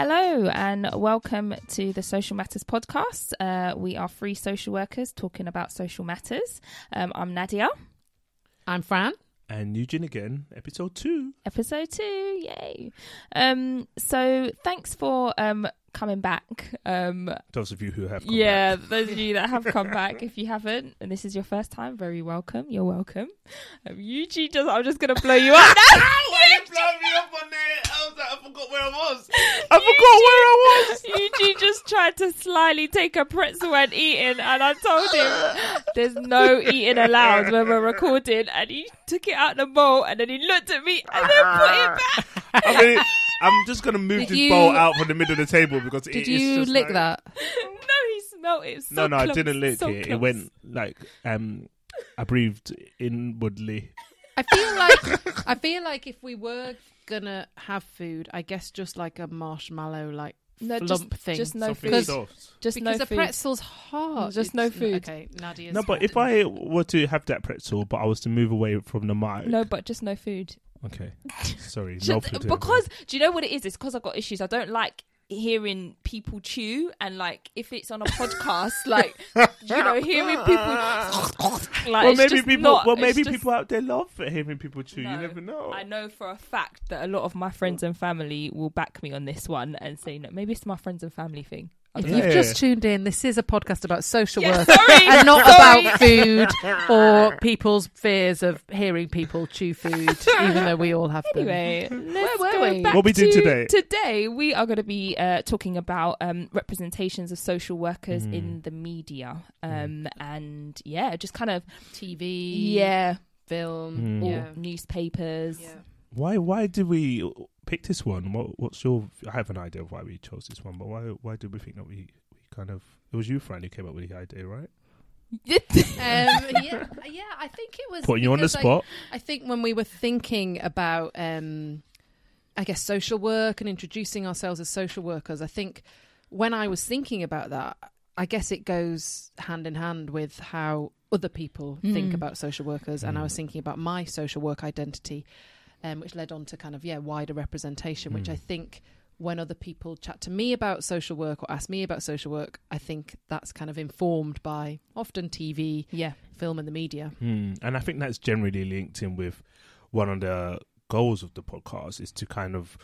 Hello and welcome to the Social Matters podcast. Uh, we are free social workers talking about social matters. Um, I'm Nadia, I'm Fran. And Eugene again, episode two. episode two, yay! Um, so thanks for um, coming back. Um, Those of you who have come yeah, back. those of you that have come back, if you haven't, and this is your first time, very welcome. You're welcome. Um, Eugene, just I'm just gonna blow you up now. Why you blowing me up on there? I was like, I forgot where I was. I forgot where I was. Eugene just tried to slyly take a pretzel and eat it, and I told him there's no eating allowed when we're recording, and he took it out the bowl, and then he looked at me and then put it back. I mean, I'm just gonna move Did this you- bowl out from the middle of the table because it Did is you just lick like- that? no, he smelled it. it so No, no, I didn't lick so it. It went like um, I breathed inwardly. I feel like I feel like if we were gonna have food, I guess just like a marshmallow like no, lump just, thing. just no Something food. soft. Just because no a food. pretzel's hard. Just no food. Okay, Nadia's No, but if. I were to have that pretzel, but I was to move away from the mic. No, but just no food. Okay. Sorry. No food. because do you know what it is? It's because I've got issues. I don't like hearing people chew and like if it's on a podcast like you know hearing people like well, maybe people. not- well, it's maybe just- people out there love hearing people chew. No, you never know. I know for a fact that a lot of my friends and family will back me on this one and say no maybe it's my friends and family thing I If don't Yeah. you've just tuned in, this is a podcast about social Yeah, work sorry, and not sorry. about food or people's fears of hearing people chew food, even though we all have them. Anyway, let's were go we? back What we do to- today? Today we are going to be uh, talking about um, representations of social workers Mm. in the media, um, and yeah, just kind of TV, yeah, film, Mm. or yeah. newspapers. Yeah. Why? Why did we pick this one? What, what's your? I have an idea of why we chose this one, but why? Why did we think that we, we kind of? It was you, Fran, who came up with the idea, right? Um, yeah, yeah. I think it was Putting you on the because I- spot. I think when we were thinking about, um, I guess, social work and introducing ourselves as social workers, I think when I was thinking about that, I guess it goes hand in hand with how other people think Mm. about social workers. And I was Mm. thinking about my social work identity, um, which led on to kind of, yeah, wider representation, which Mm. I think when other people chat to me about social work or ask me about social work, I think that's kind of informed by often TV, yeah, film, and the media. Hmm. And I think that's generally linked in with one of the goals of the podcast is to kind of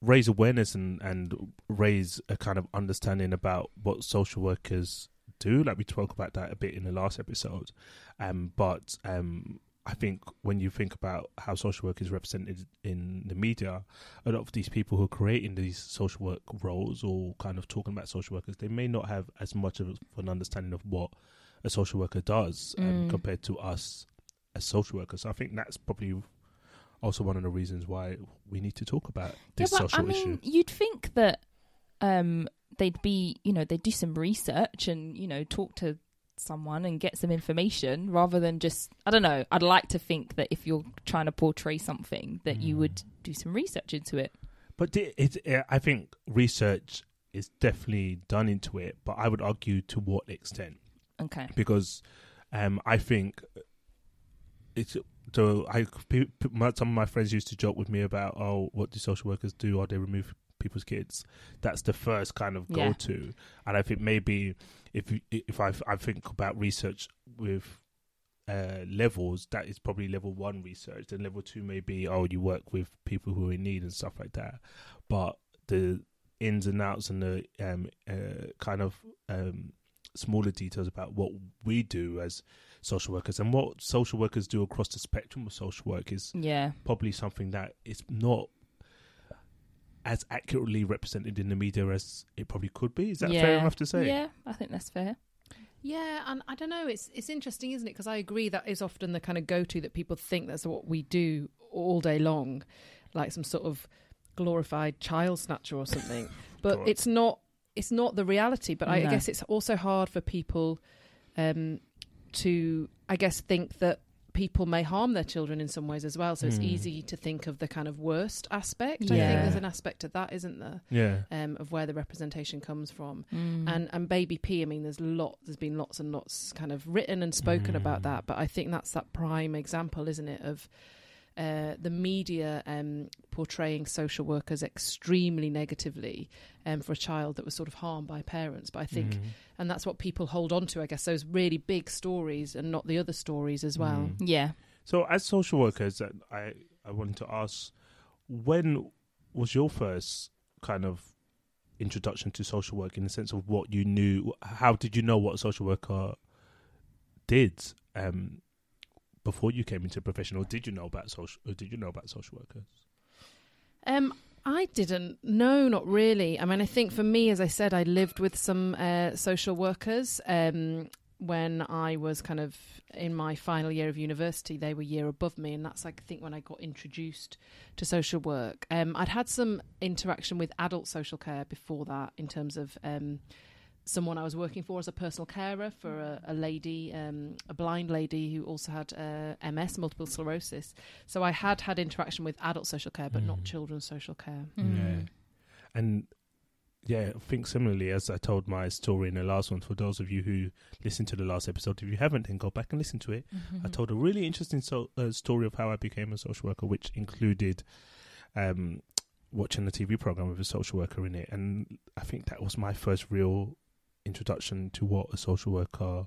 raise awareness and, and raise a kind of understanding about what social workers do. Like we spoke about that a bit in the last episode. Um, but um, I think when you think about how social work is represented in the media, a lot of these people who are creating these social work roles or kind of talking about social workers, they may not have as much of an understanding of what a social worker does um, Mm. compared to us as social workers. So I think that's probably also one of the reasons why we need to talk about this yeah, but social I mean, issue. you'd think that um, they'd be, you know, they'd do some research and you know talk to someone and get some information rather than just I don't know. I'd like to think that if you're trying to portray something, that you Mm. would do some research into it. But the- it, it, I think research is definitely done into it, but I would argue to what extent. Okay. because um, I think it's so I pe- pe- my- some of my friends used to joke with me about oh what do social workers do are they remove people's kids. That's the first kind of go to and I think maybe if you, if I I think about research with uh, levels that is probably level one research. Then level two may be oh you work with people who are in need and stuff like that. But the ins and outs and the um, uh, kind of um, smaller details about what we do as social workers and what social workers do across the spectrum of social work is Yeah. probably something that is not as accurately represented in the media as it probably could be. Is that yeah. fair enough to say? Yeah, I think that's fair. Yeah, and I don't know. It's it's interesting, isn't it? Because I agree that is often the kind of go to that people think that's what we do all day long, like some sort of glorified child snatcher or something. But God. it's not. It's not the reality. But I No. guess it's also hard for people um, to, I guess, think that people may harm their children in some ways as well. So it's Hmm. easy to think of the kind of worst aspect. I think there's an aspect of that, isn't there? Yeah. Um, of where the representation comes from Mm. and and baby p i mean there's lot there's been lots and lots kind of written and spoken about Mm. that but i think that's that prime example isn't it of uh, the media um, portraying social workers extremely negatively um, for a child that was sort of harmed by parents. But I think, Mhm. and that's what people hold on to, I guess, those really big stories and not the other stories as well. Mm. Yeah. So, as social workers, uh, I I wanted to ask, when was your first kind of introduction to social work in the sense of what you knew? How did you know what a social worker did um, before you came into profession, or did you know about social? Did you know about social workers? Um, I didn't. No, not really. I mean, I think for me, as I said, I lived with some uh, social workers um, when I was kind of in my final year of university. They were year above me, and that's I think when I got introduced to social work. Um, I'd had some interaction with adult social care before that, in terms of. Um, Someone I was working for as a personal carer for a, a lady, um, a blind lady who also had uh, MS, multiple sclerosis. So I had had interaction with adult social care, but not Mm. children's social care. Mm. Yeah. And yeah, I think similarly as I told my story in the last one. For those of you who listened to the last episode, if you haven't, then go back and listen to it. Mm-hmm. I told a really interesting so, uh, story of how I became a social worker, which included um, watching a TV program with a social worker in it, and I think that was my first real introduction to what a social worker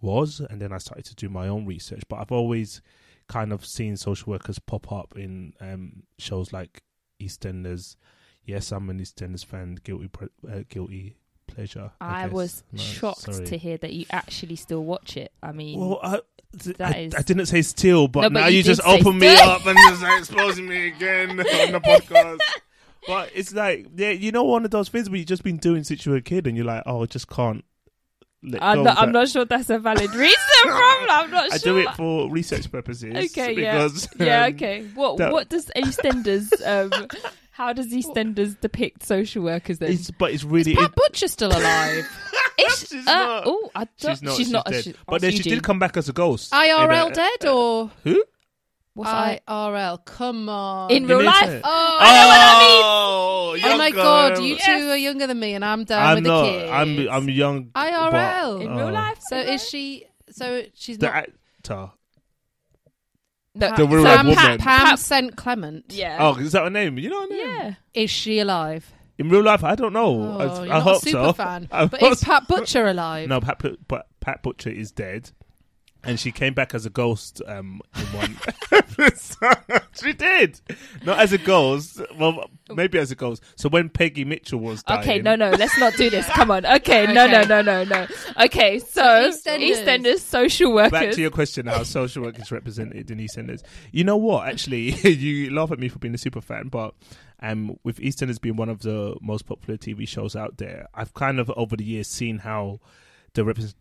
was. And then I started to do my own research, but I've always kind of seen social workers pop up in um, shows like EastEnders. Yes, I'm an EastEnders fan. Guilty, pre- uh, guilty pleasure. I guess. was No, shocked sorry. to hear that you actually still watch it. I mean, Well, I, th- I, is- I didn't say still, but No, but now you you, just open me up and just exposing me again on the podcast. But it's like, yeah, you know, one of those things where you've just been doing since you were a kid, and you're like, oh, I just can't. Let I'm go not, I'm not sure that's a valid reason. Problem. I'm not sure. I sure. do it for research purposes. Okay, yeah. because, yeah, um, okay. What that- what does EastEnders? Um, how does EastEnders depict social workers then? It's, but it's really. Is Pat Butcher still alive? She's uh, not. Oh, I don't, She's not. She's not. dead. she- but oh, then she did come back as a ghost. IRL a- dead or Who? What's IRL? Come on. In real life? to- oh, I know what I mean. Oh, oh my god, you Yes. two are younger than me, and I'm down I'm with not. the kids. I'm. I'm young. IRL. In real oh. life? So is she? So she's The not. actor. No, The real Pam, woman. Pam, Pam Pam- St Clement. Yeah. Oh, is that her name? You know her name? yeah. Is she alive? In real life, I don't know. Oh, I, you're I not hope a super so. fan. I But hope is so. Pat Butcher alive? No, Pat, But- but Pat Butcher is dead, and she came back as a ghost um, in one episode. she did, not as a ghost. Well, maybe as a ghost. So when Peggy Mitchell was dying, Okay, no, no, let's not do this. Come on. Okay, no, no, Okay. no, no, no. Okay, so EastEnders. EastEnders, social workers. Back to your question, how social workers is represented in EastEnders. You know what? Actually, you laugh at me for being a super fan, but um, with EastEnders being one of the most popular TV shows out there, I've kind of over the years seen how the representation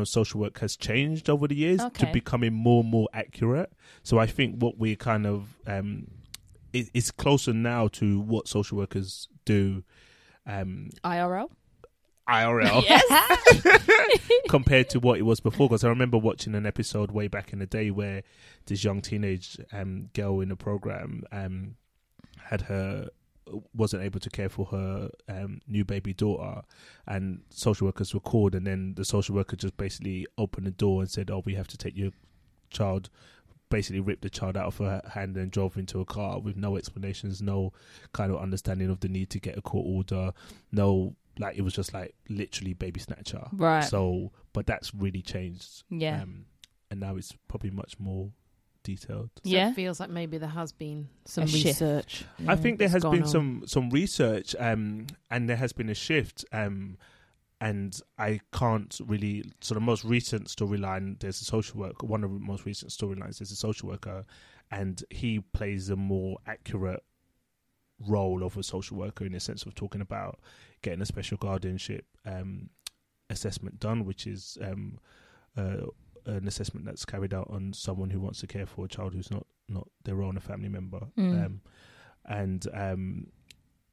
of social work has changed over the years to becoming more and more accurate. So I think what we kind of um, it, it's closer now to what social workers do. Um, IRL. IRL Yes. compared to what it was before. Because I remember watching an episode way back in the day where this young teenage um, girl in the program um, had her wasn't able to care for her um, new baby daughter, and social workers were called, and then the social worker just basically opened the door and said, "Oh, we have to take your child." Basically, ripped the child out of her hand and drove into a car with no explanations, no kind of understanding of the need to get a court order, no like it was just like literally baby snatcher. Right. So, but that's really changed. Yeah. Um, and now it's probably much more detailed. So Yeah. It feels like maybe there has been some A shift. research. I think there has been on. some some research, um, and there has been a shift. Um, and I can't really. So the most recent storyline, there's a social worker. One of the most recent storylines, there's a social worker, and he plays a more accurate role of a social worker in the sense of talking about getting a special guardianship um, assessment done, which is um, uh, an assessment that's carried out on someone who wants to care for a child who's not not their own a family member. Mm. Um, and um,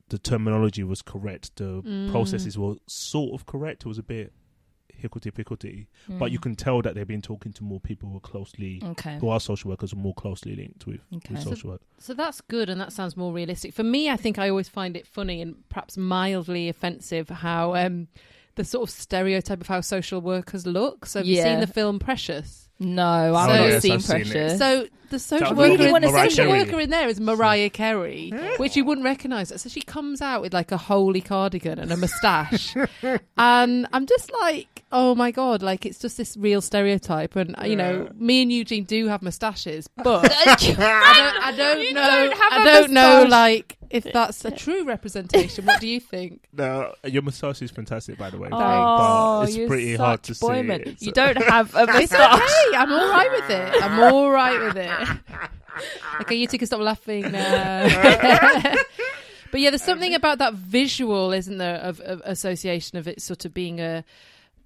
the terminology was correct. The Mm. processes were sort of correct. It was a bit hickledy pickledy, but you Mm. can tell that they've been talking to more people who are closely, Okay. who are social workers, are more closely linked with, Okay. with So- social work. So that's good, and that sounds more realistic. For me, I think I always find it funny and perhaps mildly offensive how um, the sort of stereotype of how social workers look. So, have you Yeah. seen the film Precious? No, I've So- not Yes, seen I've seen it. Precious. So the social That worker, really in, wanna the see social Mariah worker in there is Mariah Carey, which you wouldn't recognise. So she comes out with like a holey cardigan and a moustache, and I'm just like, oh my god, like it's just this real stereotype. And you know, me and Eugene do have moustaches, but I don't, I don't You know, don't have I a don't know, moustache. like if that's a true representation. What do you think? No, your moustache is fantastic, by the way. Oh, but it's you're pretty hard to such boy see. man. It's- You don't have a It's moustache. okay. I'm all right with it. I'm all right with it. Okay, you two can stop laughing now. but yeah, there's something about that visual, isn't there, of, of association of it sort of being a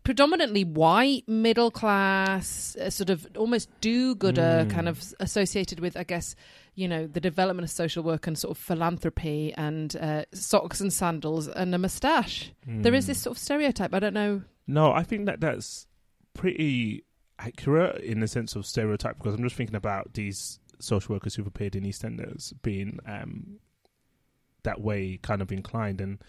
predominantly white middle class, a sort of almost do-gooder Mm. kind of associated with, I guess, you know, the development of social work and sort of philanthropy and uh, socks and sandals and a moustache. There is Mm. this sort of stereotype. I don't know. No, I think that that's pretty accurate in the sense of stereotype because I'm just thinking about these social workers who've appeared in EastEnders being um, that way, kind of inclined, and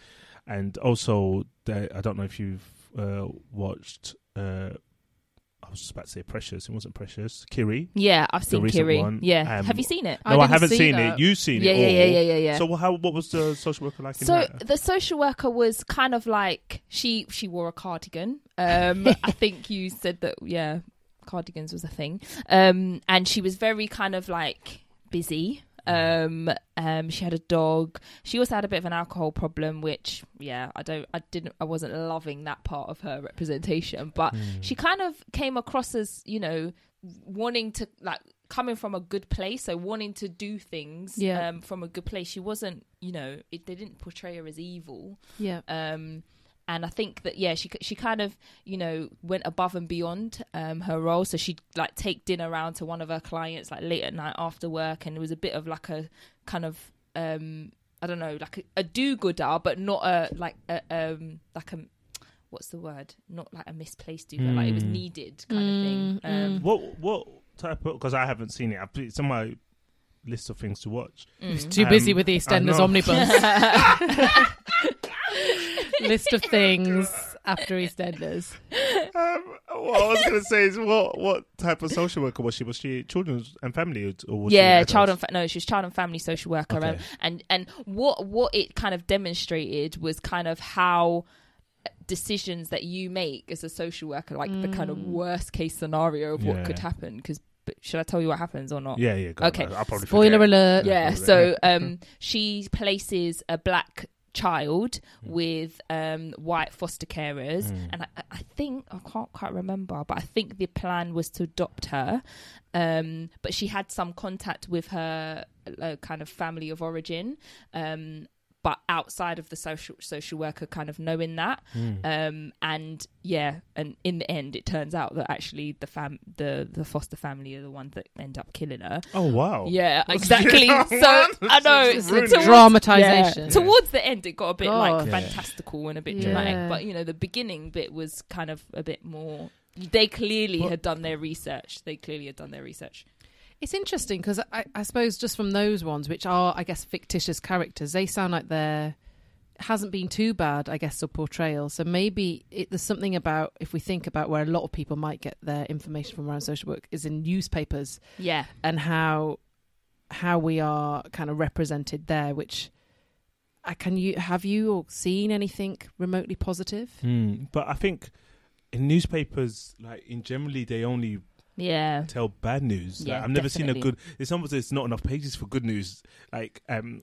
and also the, I don't know if you've uh, watched. Uh, I was just about to say Precious. It wasn't Precious. Kiri. Yeah, I've seen Kiri. one, Yeah, um, have you seen it? I no, I, didn't haven't see seen that. it. You've seen Yeah, it. yeah, all. yeah, yeah, yeah, yeah. So how? What was the social worker like in So the social worker was kind of like she she wore a cardigan. Um, I think you said that yeah, cardigans was a thing. Um, and she was very kind of like busy. Um, um, she had a dog. She also had a bit of an alcohol problem, which yeah, I don't, I didn't, I wasn't loving that part of her representation. But Mm. she kind of came across as you know wanting to like coming from a good place so wanting to do things Yeah. um from a good place she wasn't you know it, they didn't portray her as evil Yeah. um and I think that yeah, she she kind of you know went above and beyond um, her role. So she'd like take dinner around to one of her clients like late at night after work, and it was a bit of like a kind of um, I don't know like a, a do-gooder, but not a like a um, like a what's the word? Not like a misplaced do-gooder, like it was Mm. needed kind of thing. Mm, Um, What what type of? Because I haven't seen it. I put- It's on my list of things to watch. He's mm. too busy Um, with the EastEnders omnibus list of things after EastEnders. Um, what I was going to say is, what what type of social worker was she? Was she children's and family, or was yeah, she child and fa- no, she was child and family social worker, Okay. um, and and what what it kind of demonstrated was kind of how decisions that you make as a social worker, like the kind of Mm. worst case scenario of what could happen. Because should I tell you what happens or not? Yeah, yeah. Go Okay. On, I'll probably Spoiler forget. alert. yeah Yeah. so um she places a black child Mm. with um white foster carers Mm. and I, I think i can't quite remember but i think the plan was to adopt her um but she had some contact with her uh, kind of family of origin um but outside of the social social worker kind of knowing that Mm. um and yeah and in the end it turns out that actually the fam the the foster family are the ones that end up killing her oh wow. yeah, exactly. so I know It's towards- Dramatisation. yeah, towards the end, it got a bit God. like Yeah. fantastical and a bit Yeah. dramatic. But you know, the beginning bit was kind of a bit more. They clearly Well- had done their research. They clearly had done their research. It's interesting because I, I suppose just from those ones, which are, I guess, fictitious characters, they sound like they're hasn't been too bad, I guess, a portrayal. So maybe it, there's something about if we think about where a lot of people might get their information from around social work is in newspapers Yeah, and how how we are kind of represented there. Which I can you have you or seen anything remotely positive? Mm. But I think in newspapers, like in generally, they only yeah, tell bad news. Like, I've never seen a good. It's almost it's not enough pages for good news. Like um,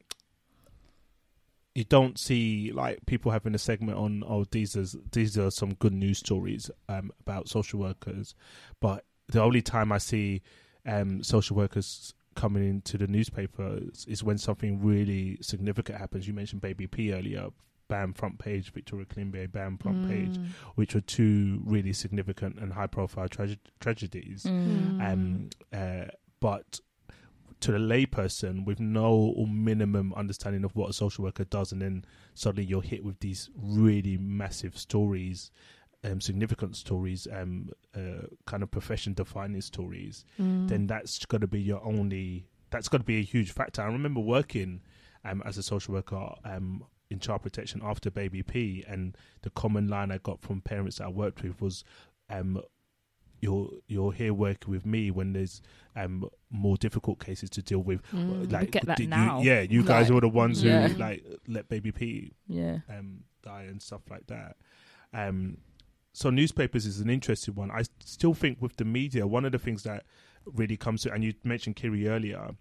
you don't see like people having a segment on oh these are these are some good news stories um about social workers, but the only time I see um social workers coming into the newspaper is, is when something really significant happens. You mentioned Baby P earlier. Bam front page, Victoria Climbié, Bam front page, Mm. which were two really significant and high profile trage- tragedies. Mm. Um, uh, but to the layperson with no or minimum understanding of what a social worker does, and then suddenly you're hit with these really massive stories, um, significant stories, um, uh, kind of profession defining stories, Mm. then that's got to be your only. That's got to be a huge factor. I remember working um, as a social worker um, in child protection after Baby P, and the common line I got from parents that I worked with was, um, you're you're here working with me when there's um more difficult cases to deal with. Mm. Like get that did now. You, yeah, you guys Like, were the ones yeah. who like let baby P Yeah. um, die and stuff like that. Um, so newspapers is an interesting one. I still think with the media, one of the things that really comes to, and you mentioned Kiri earlier,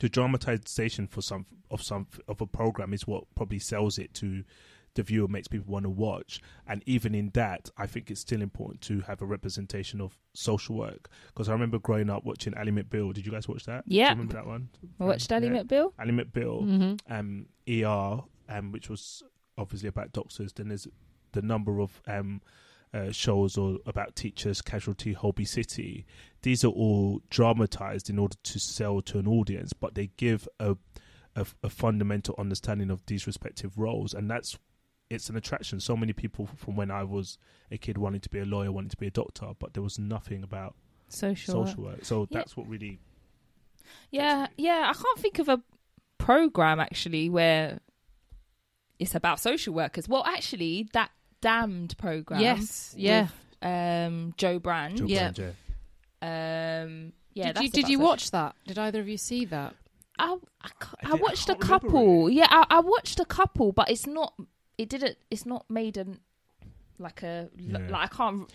the dramatization for some of some of a program is what probably sells it to the viewer, makes people want to watch. And even in that, I think it's still important to have a representation of social work. Because I remember growing up watching Ally McBeal. Did you guys watch that? Do you Yeah. remember that one? I watched Ally Yeah. McBeal. Ally McBeal Mhm. um, ER, um, which was obviously about doctors. Then there's the number of um, uh, shows or about teachers, Casualty, Holby City. These are all dramatized in order to sell to an audience, but they give a, a, a fundamental understanding of these respective roles, and that's it's an attraction. So many people from when I was a kid wanted to be a lawyer, wanted to be a doctor, but there was nothing about Social. social work. So Yeah. that's what really Yeah, yeah. I can't think of a program actually where it's about social workers. Well, actually, that damned program. Yes, yeah. with, um, Jo Brand. Jo Yeah. Brand, Um, yeah. did that's you did you social- watch that? Did either of you see that? I I, I I watched a couple. it. Yeah, I, I watched a couple, but it's not. It didn't. It's not made an like a Yeah. like I can't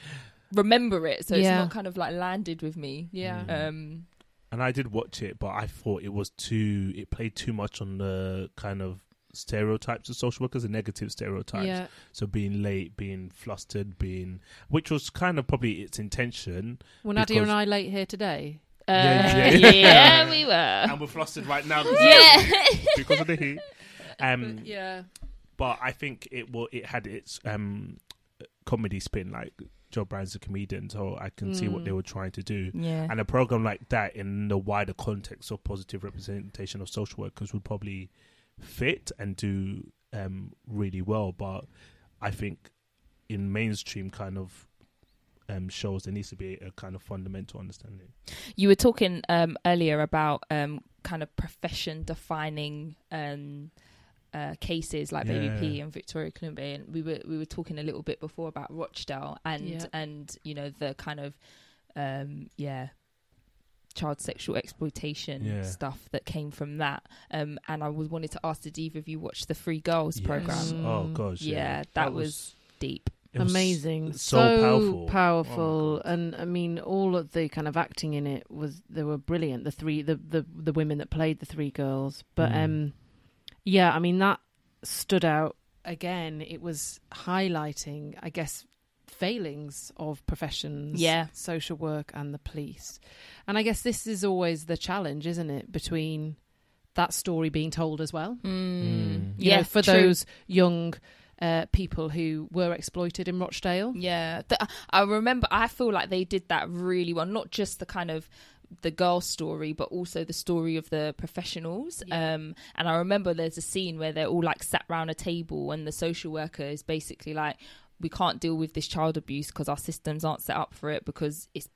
remember it, so Yeah. it's not kind of like landed with me. Yeah. Mm. Um. and I did watch it, but I thought it was too. It played too much on the kind of stereotypes of social workers, the negative stereotypes. Yeah. So being late, being flustered, being which was kind of probably its intention. Were Nadia Because- and I late here today? Uh, Yeah, yeah, yeah. we were. and we're flustered right now because, Yeah. because of the heat. Um, yeah. but I think it will. It had its um comedy spin, like Jo Brand's a comedian, so I can see what Mm. they were trying to do. yeah. And a program like that, in the wider context of positive representation of social workers, would probably fit and do um, really well. But I think in mainstream kind of um, shows, there needs to be a kind of fundamental understanding. You were talking um, earlier about um, kind of profession defining um, uh, cases like Baby P and Victoria Climbié, and we were we were talking a little bit before about Rochdale and Yeah. and you know the kind of um, yeah child sexual exploitation Yeah. stuff that came from that. Um, and I was wanted to ask did either of you watch the Three Girls Yes. program? Mm. Oh gosh, yeah, Yeah, that was deep. it was Amazing, so so, powerful. powerful, Oh and I mean, all of the kind of acting in it was they were brilliant. The three, the the the women that played the three girls, but Mm. um, yeah, I mean that stood out again. It was highlighting, I guess, failings of professions, Yeah. social work and the police, and I guess this is always the challenge, isn't it, between that story being told as well. Mm. You Yeah, know, for true. those young uh, people who were exploited in Rochdale. Yeah, the, I remember. I feel like they did that really well. Not just the kind of the girl story, but also the story of the professionals. Yeah. Um, and I remember there's a scene where they're all like sat round a table, and the social worker is basically like, "We can't deal with this child abuse because our systems aren't set up for it because it's."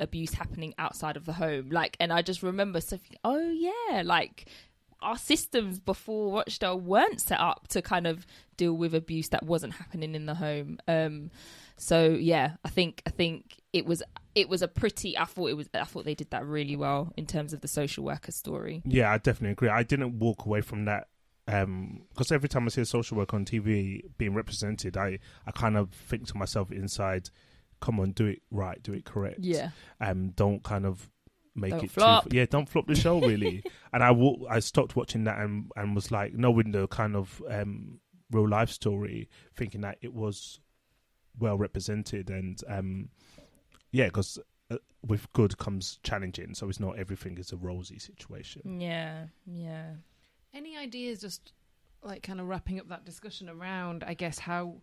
abuse happening outside of the home like and i just remember something oh yeah like our systems before Rochdale weren't set up to kind of deal with abuse that wasn't happening in the home. Um, so yeah, I think I think it was it was a pretty. I thought it was. I thought they did that really well in terms of the social worker story. Yeah, I definitely agree. I didn't walk away from that because every time I see a social work on TV being represented, I, I kind of think to myself inside, "Come on, do it right, do it correct. Yeah, um, don't kind of make Don't it flop. too. Yeah, don't flop the show really. and I wa- I stopped watching that and and was like knowing the kind of um real life story, thinking that it was well represented and um yeah, because. Uh, with good comes challenging, so it's not everything is a rosy situation. yeah, yeah. Any ideas, just like kind of wrapping up that discussion around, I guess how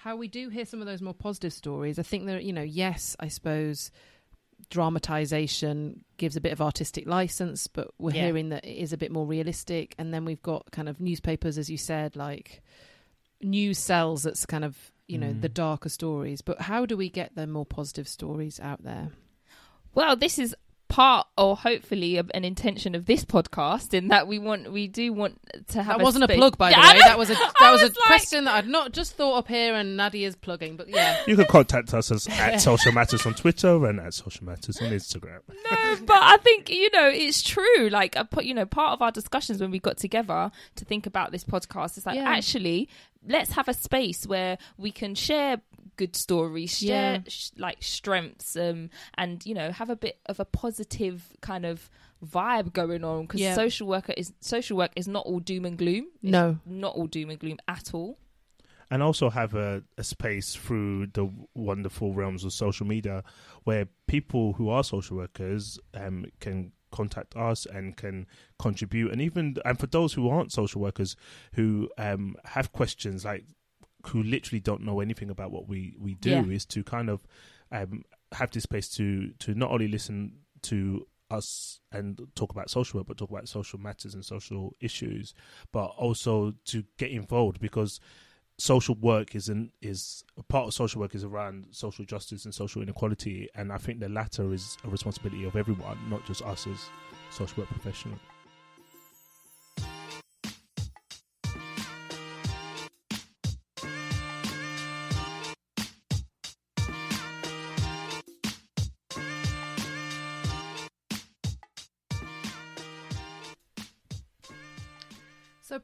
how we do hear some of those more positive stories. I think that you know, yes, I suppose dramatization gives a bit of artistic license, but we're Yeah. hearing that it is a bit more realistic. And then we've got kind of newspapers, as you said, like news sells that's kind of you know Mm. the darker stories. But how do we get the more positive stories out there? Well, this is part or hopefully a, an intention of this podcast in that we want we do want to have That wasn't a plug, by the Yeah, way. That was a that I was, was a like- question that I'd not just thought up here, and Nadia's plugging. But yeah, You can contact us as, at Social Matters on Twitter and at Social Matters on Instagram. no, but I think you know it's true. Like, I put, you know, part of our discussions when we got together to think about this podcast is like, Yeah. actually, let's have a space where we can share good stories, share Yeah. sh- like strengths, um, and you know, have a bit of a positive kind of vibe going on because Yeah. social worker is social work is not all doom and gloom. It's No. not all doom and gloom at all. and also have a, a space through the wonderful realms of social media where people who are social workers um, can contact us and can contribute and even and for those who aren't social workers who um, have questions like who literally don't know anything about what we, we do Yeah. is to kind of um, have this space to to not only listen to us and talk about social work but talk about social matters and social issues but also to get involved because social work is an is a part of social work is around social justice and social inequality and i think the latter is a responsibility of everyone not just us as social work professionals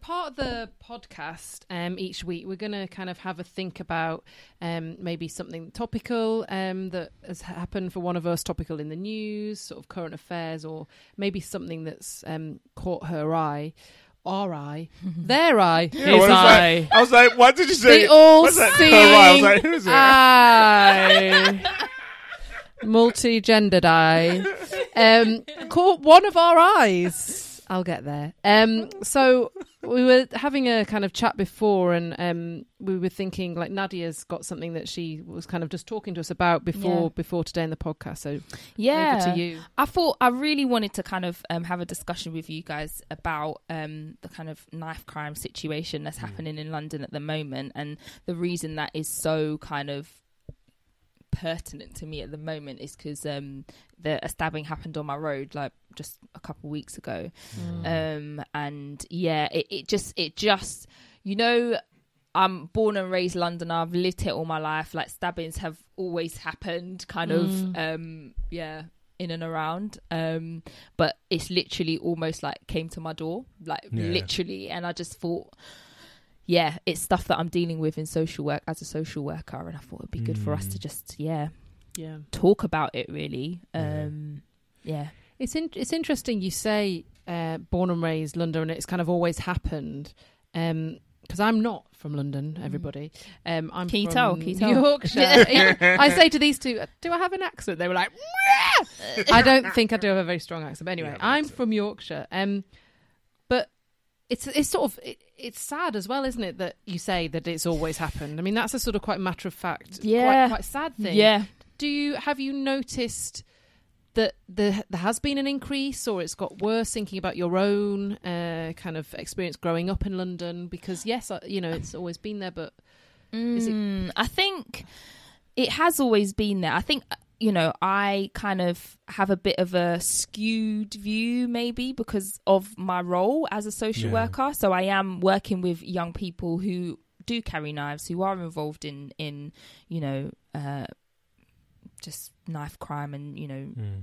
part of the podcast um, each week, we're going to kind of have a think about um, maybe something topical um, that has happened for one of us, topical in the news, sort of current affairs, or maybe something that's um, caught her eye, our eye, their eye, Yeah, his what is that? eye, i was like why did you say?" the all-seeing i was like who is it eye, multi-gendered eye, um, caught one of our eyes. I'll get there. Um, so we were having a kind of chat before, and um, we were thinking like Nadia's got something that she was kind of just talking to us about before Yeah. before today in the podcast. So Yeah, over to you. I thought I really wanted to kind of um, have a discussion with you guys about um, the kind of knife crime situation that's happening in London at the moment, and the reason that is so kind of pertinent to me at the moment is because um, the a stabbing happened on my road like just a couple weeks ago, um, and yeah, it, it just it just you know. I'm born and raised Londoner. I've lived here all my life. Like stabbings have always happened, kind of, Mm. um, yeah, in and around. Um, but it's literally almost like came to my door, like Yeah. literally. And I just thought, yeah, it's stuff that I'm dealing with in social work as a social worker, and I thought it'd be good for us to Mm. just, yeah, Yeah. talk about it. Really, Yeah. um, yeah, It's in, it's interesting you say uh, born and raised London, and it's kind of always happened. Because I'm not from London, everybody. Um, I'm Can from tell? Can? Yorkshire. I say to these two, "Do I have an accent?" They were like, "Mwah!" "I don't think I do have a very strong accent." But anyway, You have an I'm accent. from Yorkshire. Um, but it's it's sort of it, it's sad as well, isn't it, that you say that it's always happened? I mean, that's a sort of quite matter of fact, Yeah. quite, quite sad thing yeah. do you have you noticed that there, there has been an increase or it's got worse thinking about your own uh, kind of experience growing up in london because yes uh, you know it's always been there but Is it- Mm, I think it has always been there. I think you know I kind of have a bit of a skewed view, maybe because of my role as a social Yeah. worker. So I am working with young people who do carry knives, who are involved in in you know uh, just knife crime and you know Mm.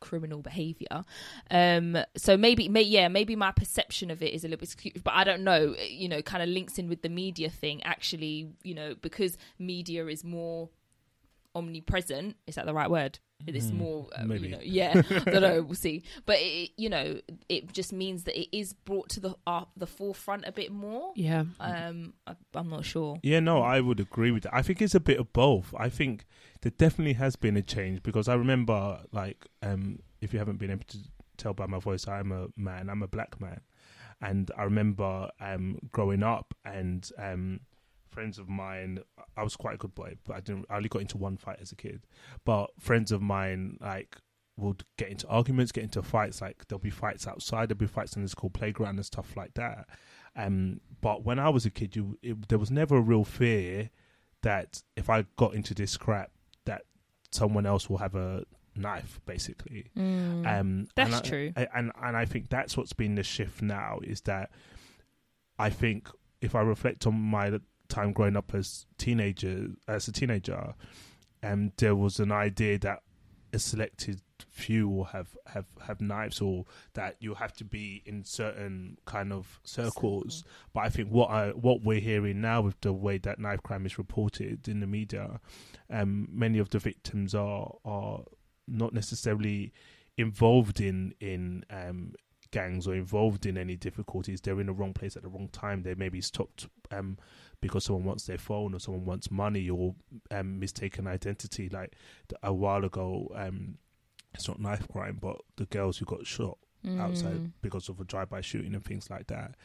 criminal behavior um so maybe may, yeah maybe my perception of it is a little bit skewed but i don't know you know kind of links in with the media thing actually you know because media is more omnipresent is that the right word it's Mm, more uh, maybe. you know yeah i don't know we'll see but it, you know it just means that it is brought to the uh, the forefront a bit more yeah um I, i'm not sure Yeah, no, I would agree with that. I think it's a bit of both. I think there definitely has been a change because I remember, like, um, if you haven't been able to tell by my voice, I'm a man, I'm a black man. And I remember um, growing up and um, friends of mine, I was quite a good boy, but I didn't, I only got into one fight as a kid. But friends of mine, like, would get into arguments, get into fights. Like there'll be fights outside, there'll be fights in the school playground and stuff like that. Um, but when I was a kid, you it, there was never a real fear that if I got into this scrap, that someone else will have a knife, basically. Mm. Um, That's and I- true. I- and and I think that's what's been the shift now is that I think if I reflect on my time growing up as teenager as a teenager, and there was an idea that a selected few will have have have knives or that you have to be in certain kind of circles. But I think what I what we're hearing now with the way that knife crime is reported in the media, um, many of the victims are are not necessarily involved in in um, gangs or involved in any difficulties. They're in the wrong place at the wrong time. They may be stopped um, because someone wants their phone or someone wants money or um, mistaken identity. Like a while ago, um, it's not knife crime, but the girls who got shot outside Mm. because of a drive-by shooting and things like that.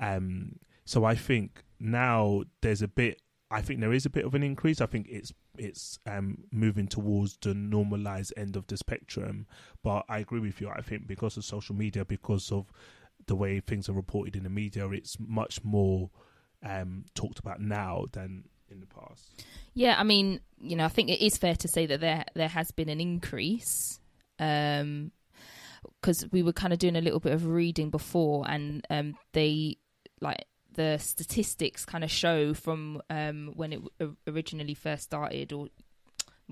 Um, so I think now there's a bit. I think there is a bit of an increase. I think it's it's um, moving towards the normalized end of the spectrum. But I agree with you. I think because of social media, because of the way things are reported in the media, it's much more um, talked about now than in the past. Yeah, I mean, you know, I think it is fair to say that there there has been an increase. Um because we were kind of doing a little bit of reading before and um they like the statistics kind of show from um when it originally first started or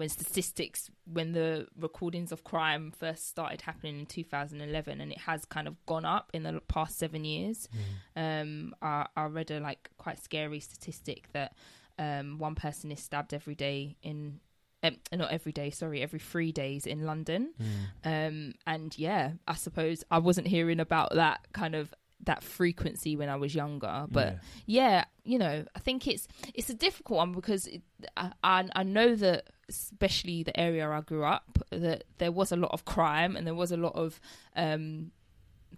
when statistics when the recordings of crime first started happening in 2011 and it has kind of gone up in the past 7 years. Um I, I read a like quite scary statistic that um one person is stabbed every day in um, not every day sorry every 3 days in London. Um and yeah I suppose I wasn't hearing about that kind of that frequency when I was younger but yeah, you know, I think it's it's a difficult one because it, I, I I know that especially the area I grew up that there was a lot of crime and there was a lot of um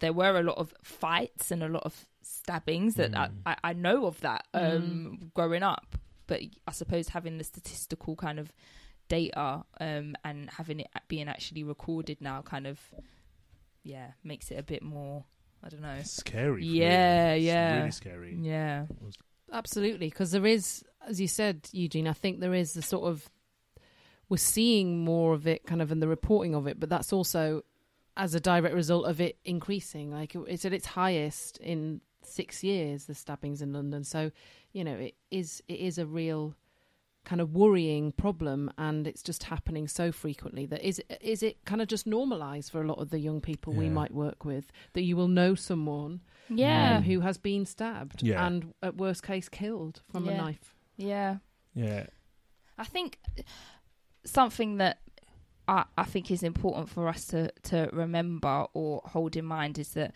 there were a lot of fights and a lot of stabbings that Mm. I, I, I know of that um growing up. But I suppose having the statistical kind of data um and having it being actually recorded now kind of yeah makes it a bit more I don't know It's scary. for me. Yeah, It's yeah. really scary. yeah Absolutely, because there is, as you said, Eugene. I think there is the sort of we're seeing more of it, kind of in the reporting of it, but that's also as a direct result of it increasing. Like it's at its highest in six years, the stabbings in London. So, you know, it is it is a real kind of worrying problem, and it's just happening so frequently that is is it kind of just normalised for a lot of the young people we might work with that you will know someone yeah um, who has been stabbed Yeah. and at worst case killed from a knife. yeah Yeah. I think something that I, I think is important for us to, to remember or hold in mind is that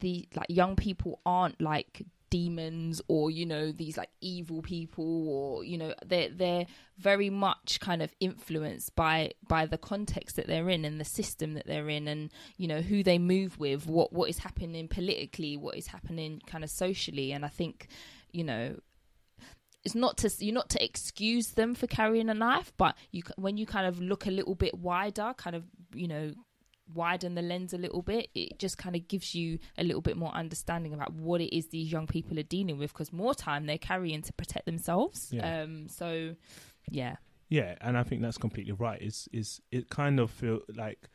the like young people aren't like demons or you know these like evil people or you know they're they're very much kind of influenced by by the context that they're in and the system that they're in and you know who they move with what what is happening politically what is happening kind of socially. And i think you know it's not to you're not to excuse them for carrying a knife, but you when you kind of look a little bit wider, kind of you know widen the lens a little bit, it just kind of gives you a little bit more understanding about what it is these young people are dealing with. Because more time they're carrying to protect themselves. Yeah. Um. So, yeah. Yeah, and I think that's completely right. Is is it kind of feel like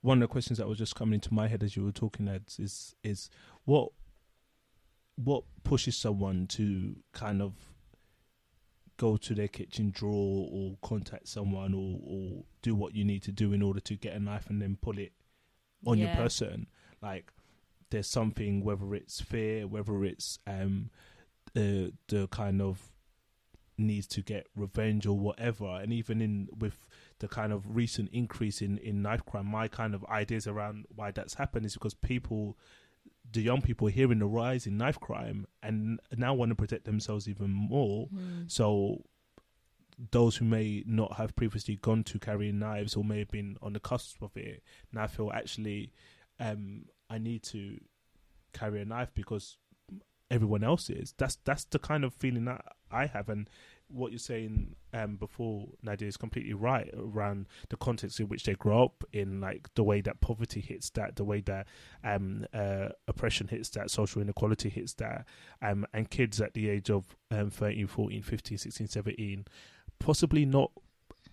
one of the questions that was just coming into my head as you were talking, Ed, is is what what pushes someone to kind of go to their kitchen drawer or contact someone or, or do what you need to do in order to get a knife and then pull it on your person. Like there's something, whether it's fear, whether it's um the the kind of needs to get revenge or whatever and even in with the kind of recent increase in in knife crime my kind of ideas around why that's happened is because people the young people hearing the rise in knife crime and now want to protect themselves even more. So those who may not have previously gone to carrying knives or may have been on the cusp of it now feel actually um i need to carry a knife because everyone else is. That's that's the kind of feeling that i have. And what you're saying um before nadia is completely right around the context in which they grow up in like the way that poverty hits that the way that um uh oppression hits that social inequality hits that um and kids at the age of um 13 14 15 16 17 possibly not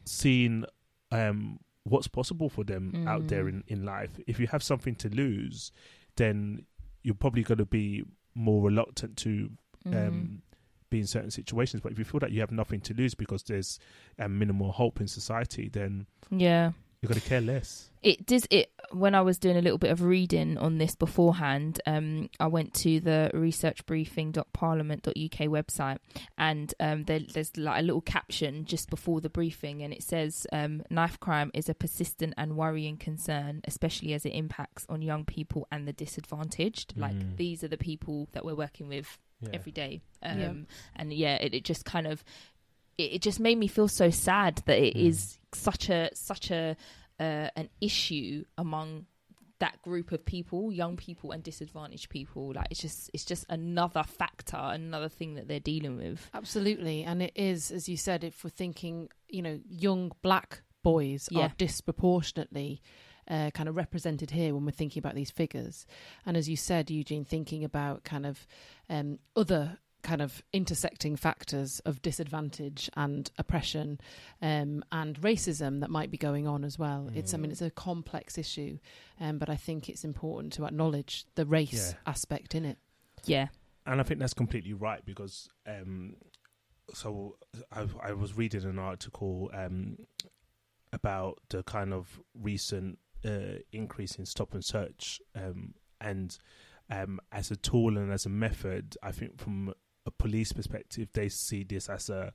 seeing um what's possible for them out there Mm. in, in life. If you have something to lose, then you're probably going to be more reluctant to Mm. um, be in certain situations. But if you feel that you have nothing to lose because there's a minimal hope in society, then yeah. you're going to care less. it does it when I was doing a little bit of reading on this beforehand. Um, I went to the researchbriefing.parliament.uk website, and um, there, there's like a little caption just before the briefing, and it says, um, "Knife crime is a persistent and worrying concern, especially as it impacts on young people and the disadvantaged. Like Mm. these are the people that we're working with Yeah. every day. Um, Yeah. And yeah, it, it just kind of it, it just made me feel so sad that it is Mm. such a such a uh, an issue among that group of people, young people and disadvantaged people. Like it's just it's just another factor, another thing that they're dealing with. Absolutely, and it is, as you said, if we're thinking, you know, young black boys Yeah. are disproportionately uh, kind of represented here when we're thinking about these figures, and as you said, Eugene, thinking about kind of um, other kind of intersecting factors of disadvantage and oppression um, and racism that might be going on as well. It's, I mean, Mm. it's a complex issue, um, but I think it's important to acknowledge the race Yeah. aspect in it. Yeah, and I think that's completely right because um, so I, I was reading an article um, about the kind of recent uh, increase in stop and search um, and um, as a tool and as a method, I think from a police perspective, they see this as a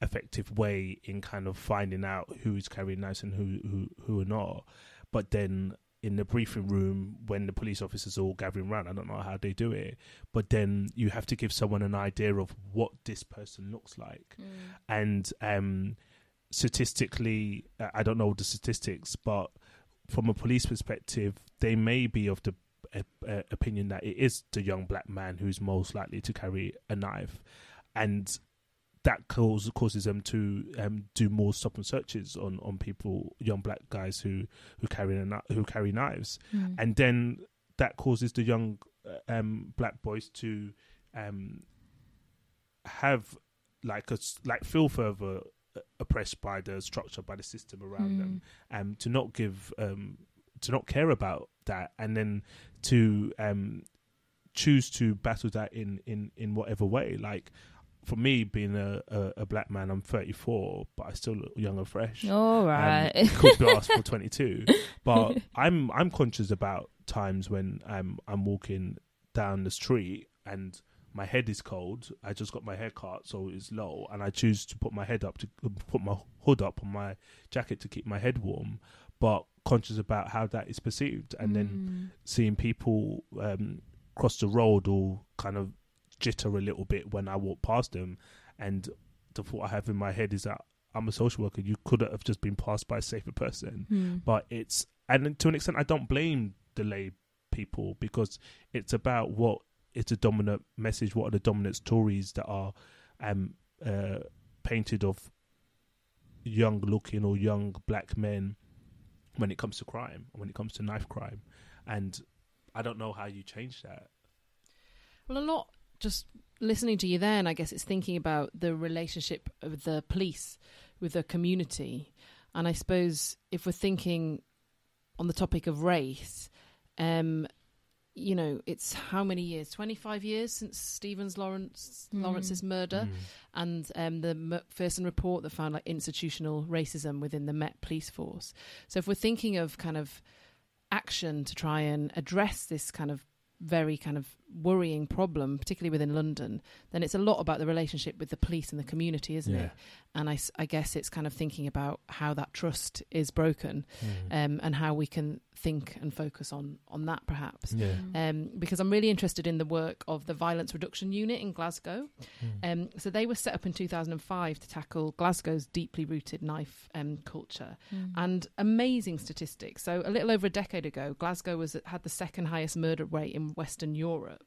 effective way in kind of finding out who's carrying knives and who who who are not. But then in the briefing room, when the police officers are all gathering around, I don't know how they do it, but then you have to give someone an idea of what this person looks like, and um, statistically, I don't know the statistics, but from a police perspective, they may be of the uh, uh, opinion that it is the young black man who's most likely to carry a knife, and that cause, causes them to um, do more stop and searches on, on people, young black guys who who carry a, who carry knives, Mm. and then that causes the young uh, um, black boys to um, have like a like feel further oppressed by the structure by the system around them um to not give um to not care about that and then to um choose to battle that in in in whatever way. Like for me being a, a, a black man i'm 34 but i still look young and fresh. All right, um, right. could be asked for 22 but i'm i'm conscious about times when i'm i'm walking down the street and my head is cold i just got my hair cut so it's low and i choose to put my head up to put my hood up on my jacket to keep my head warm but conscious about how that is perceived and then Mm. seeing people um, cross the road or kind of jitter a little bit when I walk past them. And the thought I have in my head is that I'm a social worker. You could have just been passed by a safer person. Mm. But it's, and to an extent, I don't blame the lay people because it's about what it's a dominant message. What are the dominant stories that are um, uh, painted of young looking or young black men when it comes to crime, when it comes to knife crime. And I don't know how you change that. Well, a lot just listening to you then, I guess it's thinking about the relationship of the police with the community. And I suppose if we're thinking on the topic of race, um, you know, it's how many years? 25 years since Stephen's Lawrence Mm. Lawrence's murder Mm. and um, the Macpherson report that found like institutional racism within the Met police force. So if we're thinking of kind of action to try and address this kind of very kind of worrying problem, particularly within London, then it's a lot about the relationship with the police and the community, isn't Yeah. it? And I, I, guess it's kind of thinking about how that trust is broken Mm. um, and how we can think and focus on on that perhaps. Yeah. Um, because I'm really interested in the work of the Violence Reduction Unit in Glasgow. Mm. Um, so they were set up in 2005 to tackle Glasgow's deeply rooted knife um, culture Mm. and amazing statistics. So a little over a decade ago, Glasgow was had the second highest murder rate in Western Europe.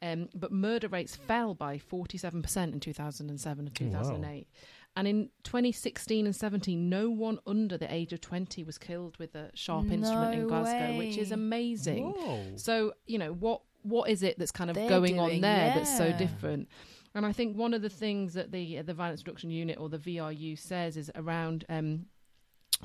Um, but murder rates fell by 47% in 2007 and Oh, wow. 2008. And in 2016 and 17, no one under the age of 20 was killed with a sharp instrument in No Glasgow, which is amazing. Whoa. So, you know, what what is it that's kind of They're going on doing, there that's so different? And I think one of the things that the the Violence Reduction Unit or the VRU says is around um,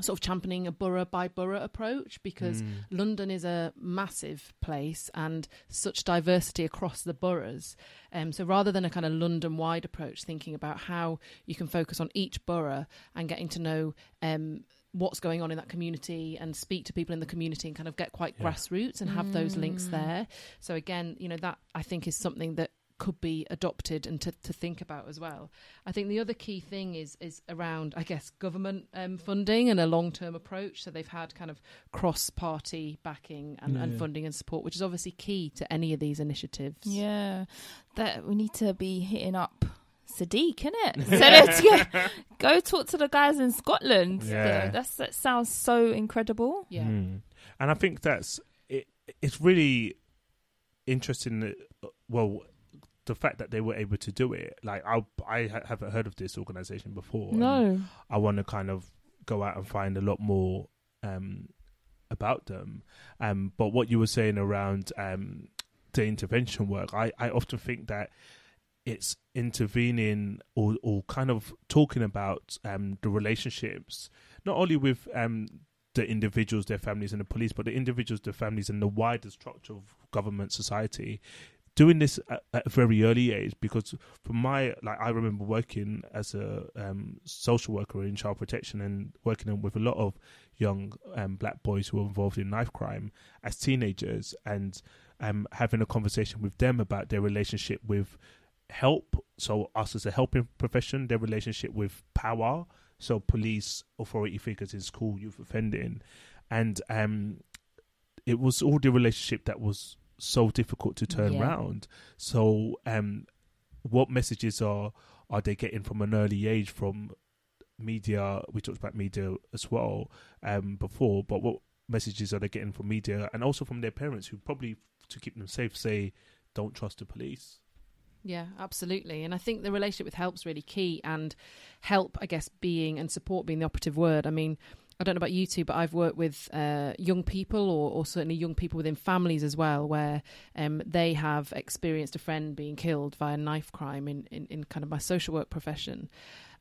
sort of championing a borough by borough approach because Mm. London is a massive place and such diversity across the boroughs. Um, so rather than a kind of London wide approach, thinking about how you can focus on each borough and getting to know um, what's going on in that community and speak to people in the community and kind of get quite Yeah. grassroots and have those links Mm. there. So again, you know, that I think is something that could be adopted and to, to think about as well. I think the other key thing is is around, I guess, government um, funding and a long term approach. So they've had kind of cross party backing and, and Yeah. funding and support, which is obviously key to any of these initiatives. Yeah, that we need to be hitting up Sadiq, innit? So let's go, go talk to the guys in Scotland. Yeah. That's, that sounds so incredible. Yeah. Mm. And I think that's it. It's really interesting. That, uh, well, the fact that they were able to do it. Like I, I ha- haven't heard of this organization before. No. I want to kind of go out and find a lot more um, about them. Um, but what you were saying around um, the intervention work, I, I often think that it's intervening or, or kind of talking about um, the relationships, not only with um, the individuals, their families, and the police, but the individuals, the families, and the wider structure of government society. Doing this at, at a very early age, because from my like, I remember working as a um, social worker in child protection and working with a lot of young um, black boys who were involved in knife crime as teenagers, and um, having a conversation with them about their relationship with help. So us as a helping profession, their relationship with power. So police, authority figures in school, youth offending, and um, it was all the relationship that was so difficult to turn Yeah. around. So, um, what messages are are they getting from an early age from media? We talked about media as well um, before, but what messages are they getting from media and also from their parents, who probably to keep them safe say, "Don't trust the police." Yeah, absolutely. And I think the relationship with help's really key and help, I guess, being and support being the operative word. I mean, I don't know about you two, but I've worked with uh, young people or, or certainly young people within families as well, where um, they have experienced a friend being killed via knife crime in, in, in kind of my social work profession.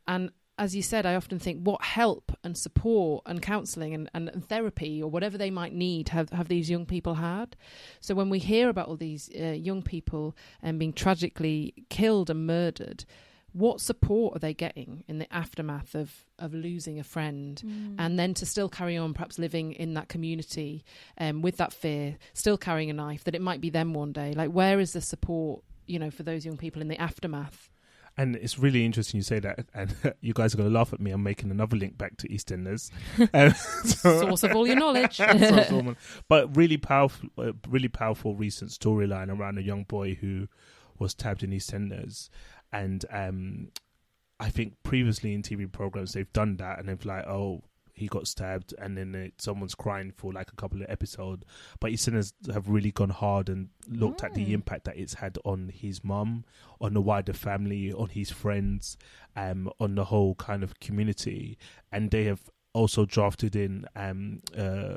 And as you said, I often think what help and support and counselling and, and therapy or whatever they might need have, have these young people had. So when we hear about all these uh, young people um, being tragically killed and murdered, what support are they getting in the aftermath of, of losing a friend? And then to still carry on, perhaps living in that community um, with that fear, still carrying a knife, that it might be them one day. Like, where is the support, you know, for those young people in the aftermath? And it's really interesting you say that, and you guys are going to laugh at me. I'm making another link back to EastEnders, um, so- Source of all your knowledge. All- but really powerful, uh, really powerful recent storyline around a young boy who was tabbed in EastEnders, and um, I think previously in TV programs they've done that, and they've like, oh, he got stabbed, and then it, someone's crying for like a couple of episodes. But EastEnders have really gone hard and looked at the Mm. impact that it's had on his mum, on the wider family, on his friends, um, on the whole kind of community, and they have also drafted in um, uh,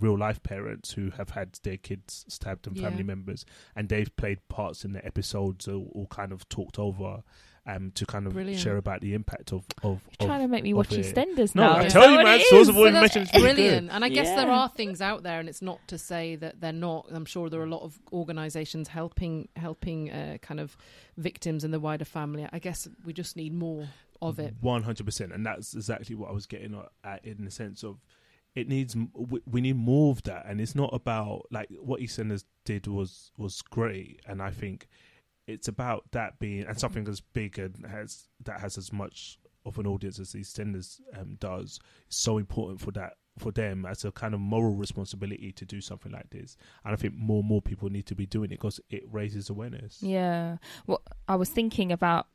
real life parents who have had their kids stabbed and family Yeah. members, and they've played parts in the episodes or, or kind of talked over um, to kind of Brilliant. share about the impact of of. You're trying of to make me watch it. EastEnders No, now. I tell you, man, source of all So that's information brilliant. And I guess there are things out there, and it's not to say that they're not. I'm sure there are a lot of organisations helping helping uh, kind of victims and the wider family. I guess we just need more of it. One hundred percent, and that's exactly what I was getting at in the sense of it needs we, need more of that, and it's not about like what EastEnders did was was great, and I think it's about that being and something as big and has that has as much of an audience as EastEnders um, does. It's so important for that for them as a kind of moral responsibility to do something like this, and I think more and more people need to be doing it because it raises awareness. Yeah. Well, I was thinking about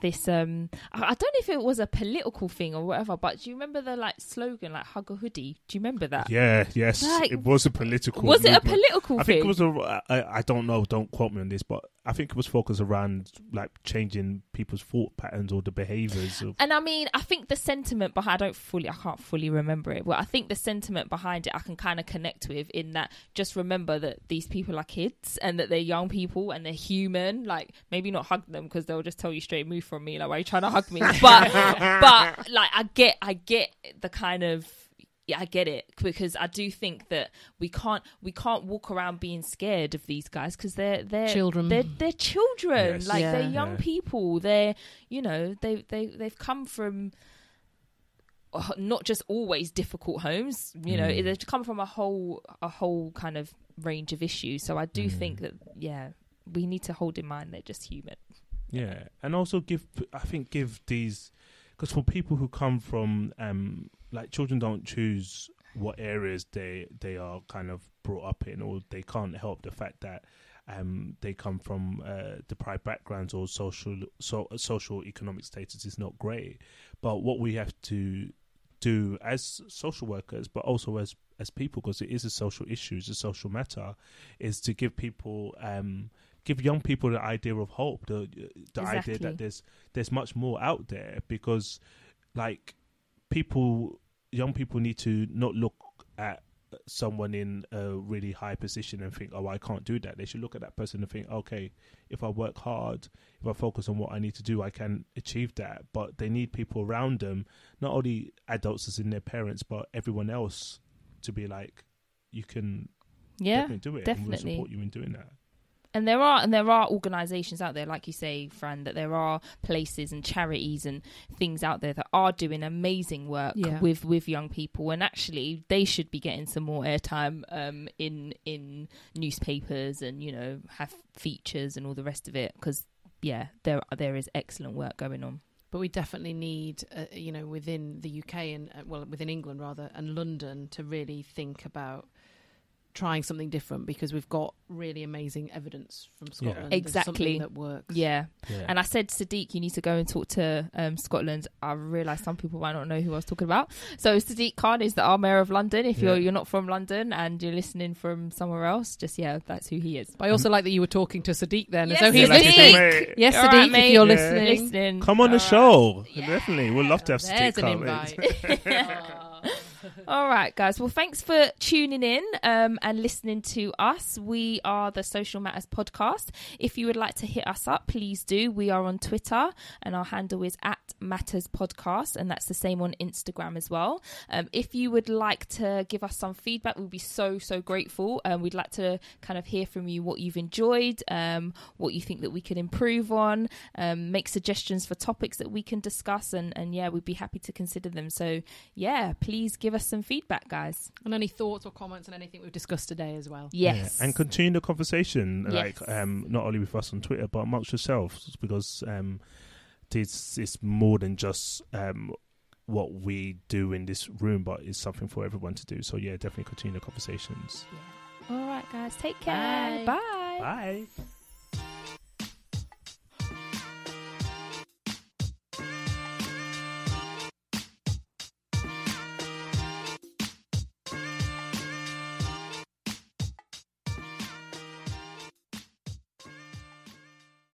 this um I don't know if it was a political thing or whatever, but do you remember the like slogan like hug a hoodie? Do you remember that? Yeah, yes, Like, it was a political. was it a political I thing? think it was a. I, I don't know. Don't quote me on this, but I think it was focused around like changing people's thought patterns or the behaviors of. And I mean, I think the sentiment behind I don't fully I can't fully remember it, but I think the sentiment behind it I can kind of connect with in that just remember that these people are kids and that they're young people and they're human. Like maybe not hug them because they'll just tell you straight, move move from me. Like, why are you trying to hug me? But, but like, I get, I get the kind of. Yeah, I get it because I do think that we can't we can't walk around being scared of these guys because they're they're Children. They're they're children. Yes. Like Yeah. they're young Yeah. people. They're you know they they they've come from uh, not just always difficult homes. You know Mm. they've come from a whole a whole kind of range of issues. So I do Mm. think that yeah we need to hold in mind they're just human. Yeah, and also give I think give these because for people who come from um like children don't choose what areas they they are kind of brought up in or they can't help the fact that um they come from uh, deprived backgrounds or social so social economic status is not great. But what we have to do as social workers but also as as people because it is a social issue it's a social matter is to give people um give young people the idea of hope the the idea that there's there's much more out there because like people young people need to not look at someone in a really high position and think oh I can't do that. They should look at that person and think okay if I work hard if I focus on what I need to do I can achieve that. But they need people around them not only adults as in their parents but everyone else to be like you can Yeah, definitely do it and definitely. we'll support you in doing that and there are and there are organisations out there, like you say, Fran, that there are places and charities and things out there that are doing amazing work Yeah. with with young people, and actually they should be getting some more airtime um, in in newspapers and you know have features and all the rest of it because yeah, there there is excellent work going on. But we definitely need, uh, you know, within the UK and uh, well, within England rather, and London to really think about trying something different because we've got really amazing evidence from Scotland. There's Exactly. something that works. Yeah, yeah and I said Sadiq, you need to go and talk to um, Scotland. I realise some people might not know who I was talking about. So Sadiq Khan is the our mayor of London. If you're you're not from London and you're listening from somewhere else, just yeah, that's who he is. But I also like that you were talking to Sadiq then. Yes, so he's Yeah, listening. mate. Yes, All Sadiq, right, if you're Yeah. listening. Listening. come on the All show Yeah. definitely we'd love to have There's Steve an come in. invite. All right, guys. Well, thanks for tuning in um, and listening to us. We are the Social Matters Podcast. If you would like to hit us up, please do. We are on Twitter, and our handle is at Matters Podcast, and that's the same on Instagram as well. Um, if you would like to give us some feedback, we'd be so so grateful. Um, we'd like to kind of hear from you what you've enjoyed, um, what you think that we could improve on, um, make suggestions for topics that we can discuss, and and yeah, we'd be happy to consider them. So yeah, please give us some feedback, guys. And any thoughts or comments on anything we've discussed today as well. Yes. Yeah, and continue the conversation, Yes. like um, not only with us on Twitter, but amongst yourselves, because um, this is more than just um, what we do in this room, but it's something for everyone to do. So yeah, definitely continue the conversations. All right, guys. Take care. Bye. Bye. Bye.